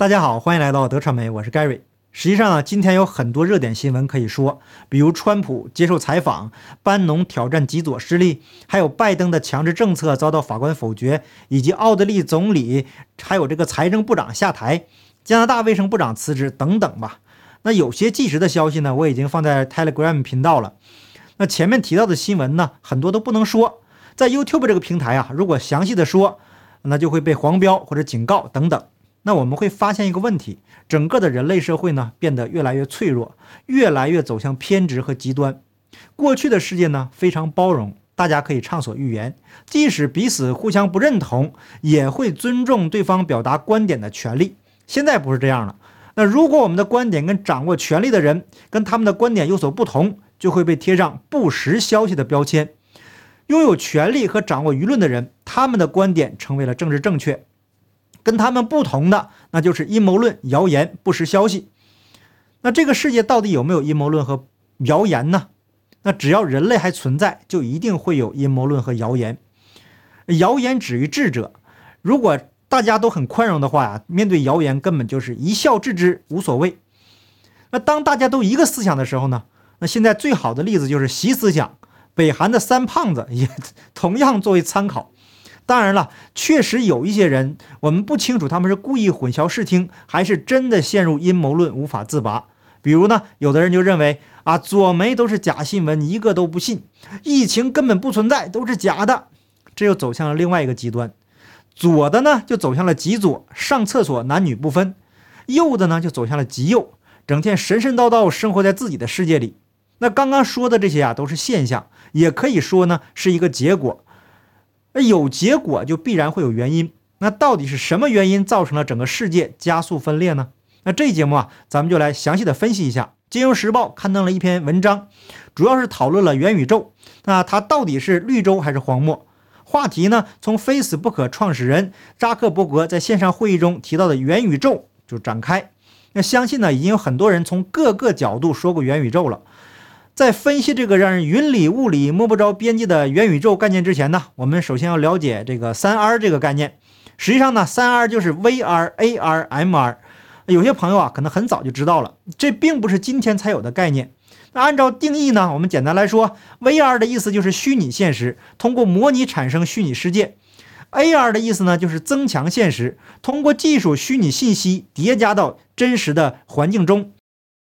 大家好，欢迎来到德传媒，我是 Gary。实际上呢，今天有很多热点新闻可以说，比如川普接受采访，班农挑战极左势力，还有拜登的强制政策遭到法官否决，以及奥地利总理还有这个财政部长下台，加拿大卫生部长辞职等等吧。那有些即时的消息呢，我已经放在 Telegram 频道了。那前面提到的新闻呢，很多都不能说，在 YouTube 这个平台啊，如果详细的说，那就会被黄标或者警告等等。那我们会发现一个问题：整个的人类社会呢，变得越来越脆弱，越来越走向偏执和极端。过去的世界呢，非常包容，大家可以畅所欲言，即使彼此互相不认同，也会尊重对方表达观点的权利。现在不是这样了。那如果我们的观点跟掌握权力的人跟他们的观点有所不同，就会被贴上不实消息的标签。拥有权力和掌握舆论的人，他们的观点成为了政治正确。跟他们不同的，那就是阴谋论、谣言、不实消息。那这个世界到底有没有阴谋论和谣言呢？那只要人类还存在，就一定会有阴谋论和谣言。谣言止于智者。如果大家都很宽容的话呀，面对谣言根本就是一笑置之，无所谓。那当大家都一个思想的时候呢？那现在最好的例子就是习思想，北韩的三胖子也同样作为参考。当然了，确实有一些人，我们不清楚他们是故意混淆视听，还是真的陷入阴谋论无法自拔。比如呢，有的人就认为啊，左媒都是假新闻，一个都不信，疫情根本不存在，都是假的。这又走向了另外一个极端，左的呢就走向了极左，上厕所男女不分；右的呢就走向了极右，整天神神叨叨，生活在自己的世界里。那刚刚说的这些啊，都是现象，也可以说呢是一个结果。那有结果就必然会有原因，那到底是什么原因造成了整个世界加速分裂呢？那这一节目啊，咱们就来详细的分析一下。金融时报刊登了一篇文章，主要是讨论了元宇宙，那它到底是绿洲还是荒漠？话题呢，从 Facebook 创始人扎克伯格在线上会议中提到的元宇宙就展开。那相信呢，已经有很多人从各个角度说过元宇宙了。在分析这个让人云里雾里、摸不着边际的元宇宙概念之前呢，我们首先要了解这个三 R 这个概念。实际上呢，三 R 就是 VR、AR、MR。有些朋友啊，可能很早就知道了，这并不是今天才有的概念。那按照定义呢，我们简单来说，VR 的意思就是虚拟现实，通过模拟产生虚拟世界；AR 的意思呢，就是增强现实，通过技术虚拟信息叠加到真实的环境中。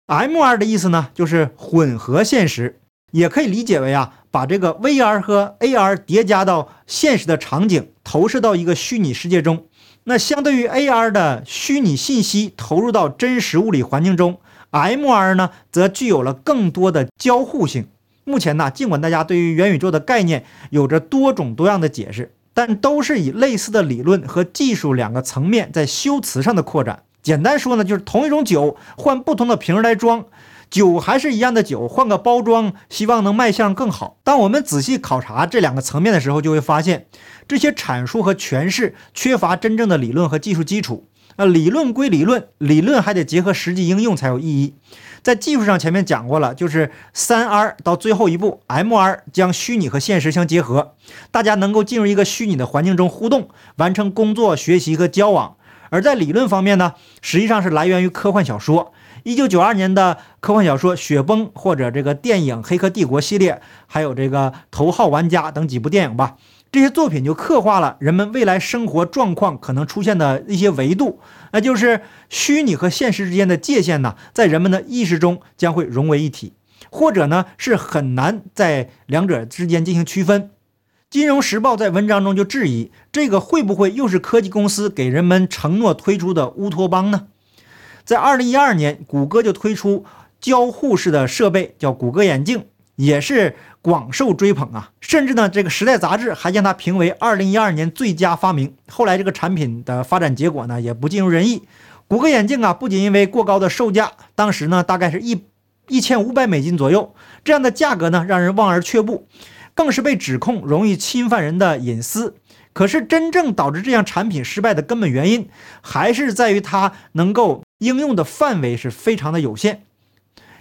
M R 的意思呢，就是混合现实，也可以理解为啊，把这个 V R 和 A R 叠加到现实的场景，投射到一个虚拟世界中。那相对于 A R 的虚拟信息投入到真实物理环境中，M R 呢，则具有了更多的交互性。目前呢，尽管大家对于元宇宙的概念有着多种多样的解释，但都是以类似的理论和技术两个层面在修辞上的扩展。简单说呢，就是同一种酒换不同的瓶来装，酒还是一样的酒，换个包装，希望能卖相更好。当我们仔细考察这两个层面的时候，就会发现这些阐述和诠释缺乏真正的理论和技术基础。那理论归理论，理论还得结合实际应用才有意义。在技术上，前面讲过了，就是三 R 到最后一步 MR 将虚拟和现实相结合，大家能够进入一个虚拟的环境中互动，完成工作、学习和交往。而在理论方面呢，实际上是来源于科幻小说。一九九二年的科幻小说《雪崩》，或者这个电影《黑客帝国》系列，还有这个《头号玩家》等几部电影吧。这些作品就刻画了人们未来生活状况可能出现的一些维度，那就是虚拟和现实之间的界限呢，在人们的意识中将会融为一体，或者呢是很难在两者之间进行区分。金融时报在文章中就质疑，这个会不会又是科技公司给人们承诺推出的乌托邦呢？在二零一二年，谷歌就推出交互式的设备，叫谷歌眼镜，也是广受追捧啊。甚至呢，这个时代杂志还将它评为二零一二年最佳发明。后来这个产品的发展结果呢，也不尽如人意。谷歌眼镜啊，不仅因为过高的售价，当时呢大概是一一千五百美金左右，这样的价格呢，让人望而却步。更是被指控容易侵犯人的隐私。可是，真正导致这样产品失败的根本原因，还是在于它能够应用的范围是非常的有限，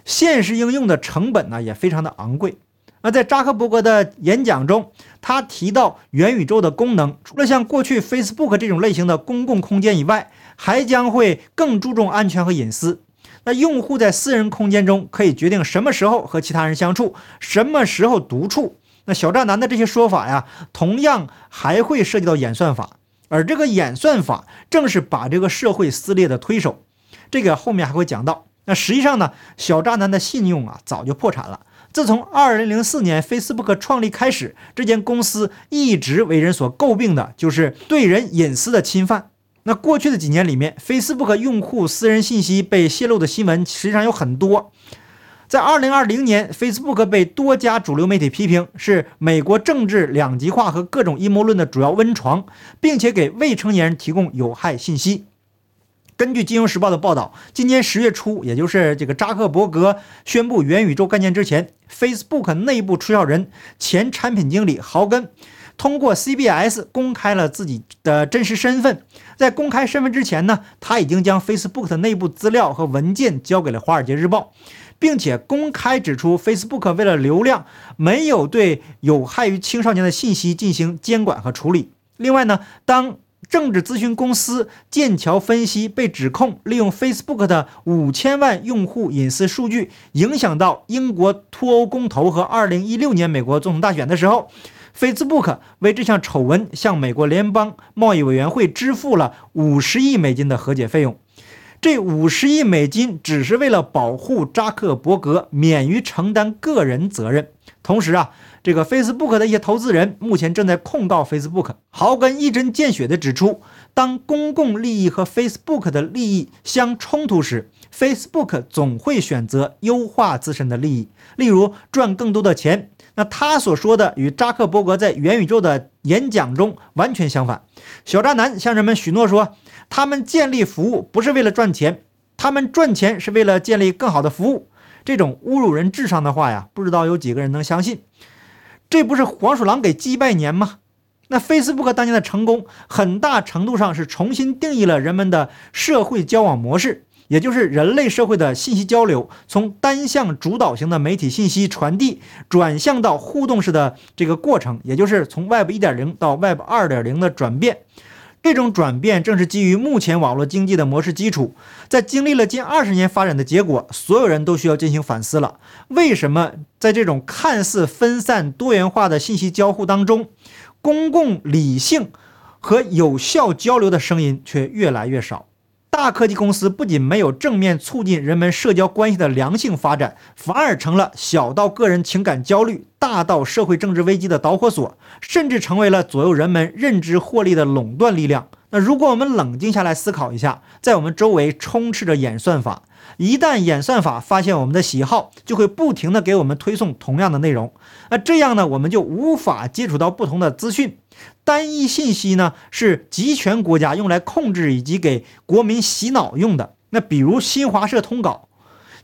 现实应用的成本呢也非常的昂贵。那在扎克伯格的演讲中，他提到元宇宙的功能，除了像过去 Facebook 这种类型的公共空间以外，还将会更注重安全和隐私。那用户在私人空间中可以决定什么时候和其他人相处，什么时候独处。那小渣男的这些说法呀，同样还会涉及到演算法，而这个演算法正是把这个社会撕裂的推手。这个后面还会讲到。那实际上呢，小渣男的信用啊早就破产了。自从2004年 Facebook 创立开始，这间公司一直为人所诟病的就是对人隐私的侵犯。那过去的几年里面，Facebook 用户私人信息被泄露的新闻实际上有很多。在2020年，Facebook 被多家主流媒体批评是美国政治两极化和各种阴谋论的主要温床，并且给未成年人提供有害信息。根据《金融时报》的报道，今年十月初，也就是这个扎克伯格宣布元宇宙概念之前，Facebook 内部出校人、前产品经理豪根通过 CBS 公开了自己的真实身份。在公开身份之前呢，他已经将 Facebook 的内部资料和文件交给了《华尔街日报》，并且公开指出，Facebook 为了流量，没有对有害于青少年的信息进行监管和处理。另外呢，当政治咨询公司剑桥分析被指控利用 Facebook 的五千万用户隐私数据，影响到英国脱欧公投和二零一六年美国总统大选的时候，Facebook 为这项丑闻向美国联邦贸易委员会支付了五十亿美金的和解费用。这五十亿美金只是为了保护扎克伯格免于承担个人责任，同时啊。这个 Facebook 的一些投资人目前正在控告 Facebook。豪根一针见血地指出，当公共利益和 Facebook 的利益相冲突时，Facebook 总会选择优化自身的利益，例如赚更多的钱。那他所说的与扎克伯格在元宇宙的演讲中完全相反。小渣男向人们许诺说，他们建立服务不是为了赚钱，他们赚钱是为了建立更好的服务。这种侮辱人智商的话呀，不知道有几个人能相信。这不是黄鼠狼给鸡拜年吗？那 Facebook 当年的成功，很大程度上是重新定义了人们的社会交往模式，也就是人类社会的信息交流，从单向主导型的媒体信息传递，转向到互动式的这个过程，也就是从 Web 1.0到 Web 2.0的转变。这种转变正是基于目前网络经济的模式基础，在经历了近二十年发展的结果，所有人都需要进行反思了。为什么在这种看似分散多元化的信息交互当中，公共理性和有效交流的声音却越来越少？大科技公司不仅没有正面促进人们社交关系的良性发展，反而成了小到个人情感焦虑、大到社会政治危机的导火索，甚至成为了左右人们认知获利的垄断力量。那如果我们冷静下来思考一下，在我们周围充斥着演算法，一旦演算法发现我们的喜好，就会不停地给我们推送同样的内容。那这样呢，我们就无法接触到不同的资讯。单一信息呢，是集权国家用来控制以及给国民洗脑用的。那比如新华社通稿，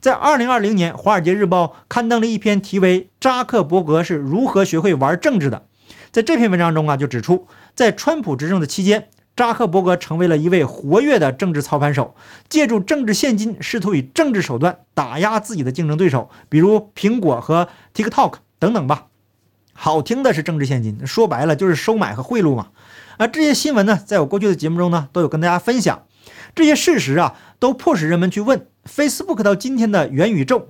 在二零二零年，《华尔街日报》刊登了一篇题为《扎克伯格是如何学会玩政治的》。在这篇文章中啊，就指出，在川普执政的期间，扎克伯格成为了一位活跃的政治操盘手，借助政治现金，试图以政治手段打压自己的竞争对手，比如苹果和 TikTok 等等吧。好听的是政治现金，说白了就是收买和贿赂嘛。啊，这些新闻呢，在我过去的节目中呢，都有跟大家分享。这些事实啊，都迫使人们去问：Facebook 到今天的元宇宙，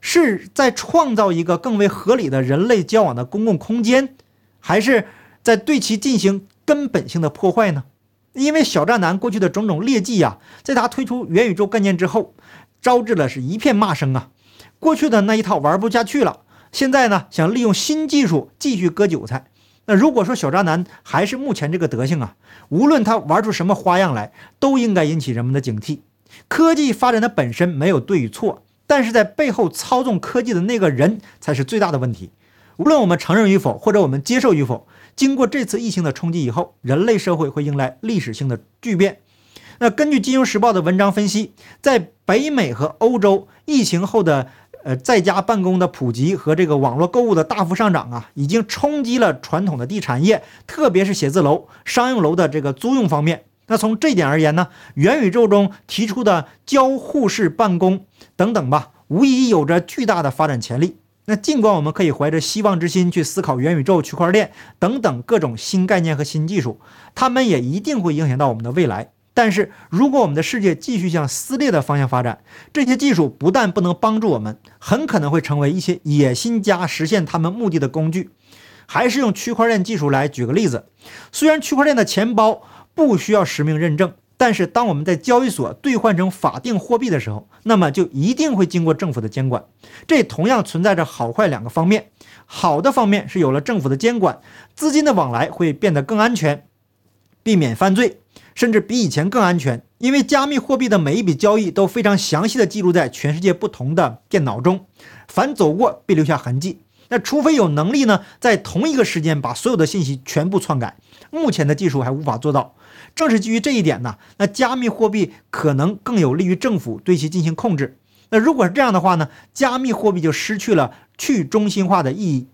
是在创造一个更为合理的人类交往的公共空间，还是在对其进行根本性的破坏呢？因为小渣男过去的种种劣迹呀，在他推出元宇宙概念之后，招致了是一片骂声啊。过去的那一套玩不下去了。现在呢，想利用新技术继续割韭菜。那如果说小渣男还是目前这个德行啊，无论他玩出什么花样来，都应该引起人们的警惕。科技发展的本身没有对与错，但是在背后操纵科技的那个人才是最大的问题。无论我们承认与否，或者我们接受与否，经过这次疫情的冲击以后，人类社会会迎来历史性的巨变。那根据《金融时报》的文章分析，在北美和欧洲疫情后的。呃，在家办公的普及和这个网络购物的大幅上涨啊，已经冲击了传统的地产业，特别是写字楼、商用楼的这个租用方面。那从这点而言呢，元宇宙中提出的交互式办公等等吧，无疑有着巨大的发展潜力。那尽管我们可以怀着希望之心去思考元宇宙、区块链等等各种新概念和新技术，它们也一定会影响到我们的未来。但是如果我们的世界继续向撕裂的方向发展，这些技术不但不能帮助我们，很可能会成为一些野心家实现他们目的的工具。还是用区块链技术来举个例子，虽然区块链的钱包不需要实名认证，但是当我们在交易所兑换成法定货币的时候，那么就一定会经过政府的监管。这同样存在着好坏两个方面。好的方面是有了政府的监管，资金的往来会变得更安全，避免犯罪，甚至比以前更安全。因为加密货币的每一笔交易都非常详细的记录在全世界不同的电脑中，凡走过必留下痕迹。那除非有能力呢，在同一个时间把所有的信息全部篡改，目前的技术还无法做到。正是基于这一点呢，那加密货币可能更有利于政府对其进行控制。那如果是这样的话呢，加密货币就失去了去中心化的意义。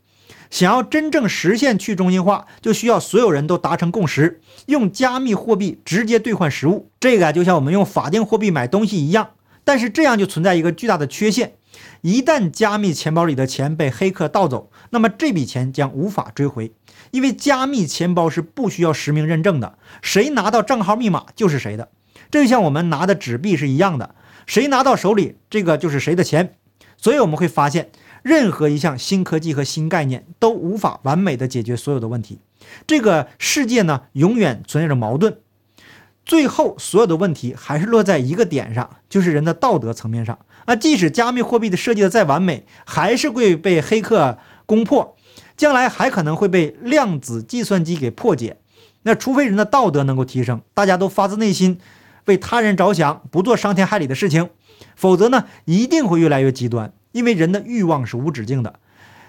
想要真正实现去中心化，就需要所有人都达成共识，用加密货币直接兑换实物。这个啊，就像我们用法定货币买东西一样。但是这样就存在一个巨大的缺陷。一旦加密钱包里的钱被黑客盗走，那么这笔钱将无法追回，因为加密钱包是不需要实名认证的，谁拿到账号密码就是谁的。这就像我们拿的纸币是一样的，谁拿到手里，这个就是谁的钱。所以我们会发现，任何一项新科技和新概念都无法完美的解决所有的问题。这个世界呢，永远存在着矛盾。最后，所有的问题还是落在一个点上，就是人的道德层面上。那即使加密货币的设计的再完美，还是会被黑客攻破，将来还可能会被量子计算机给破解。那除非人的道德能够提升，大家都发自内心为他人着想，不做伤天害理的事情，否则呢，一定会越来越极端。因为人的欲望是无止境的，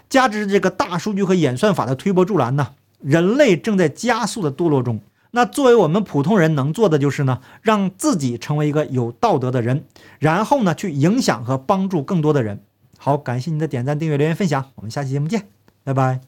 加之这个大数据和演算法的推波助澜呢，人类正在加速的堕落中。那作为我们普通人能做的就是呢，让自己成为一个有道德的人，然后呢，去影响和帮助更多的人。好，感谢您的点赞、订阅、留言、分享，我们下期节目见，拜拜。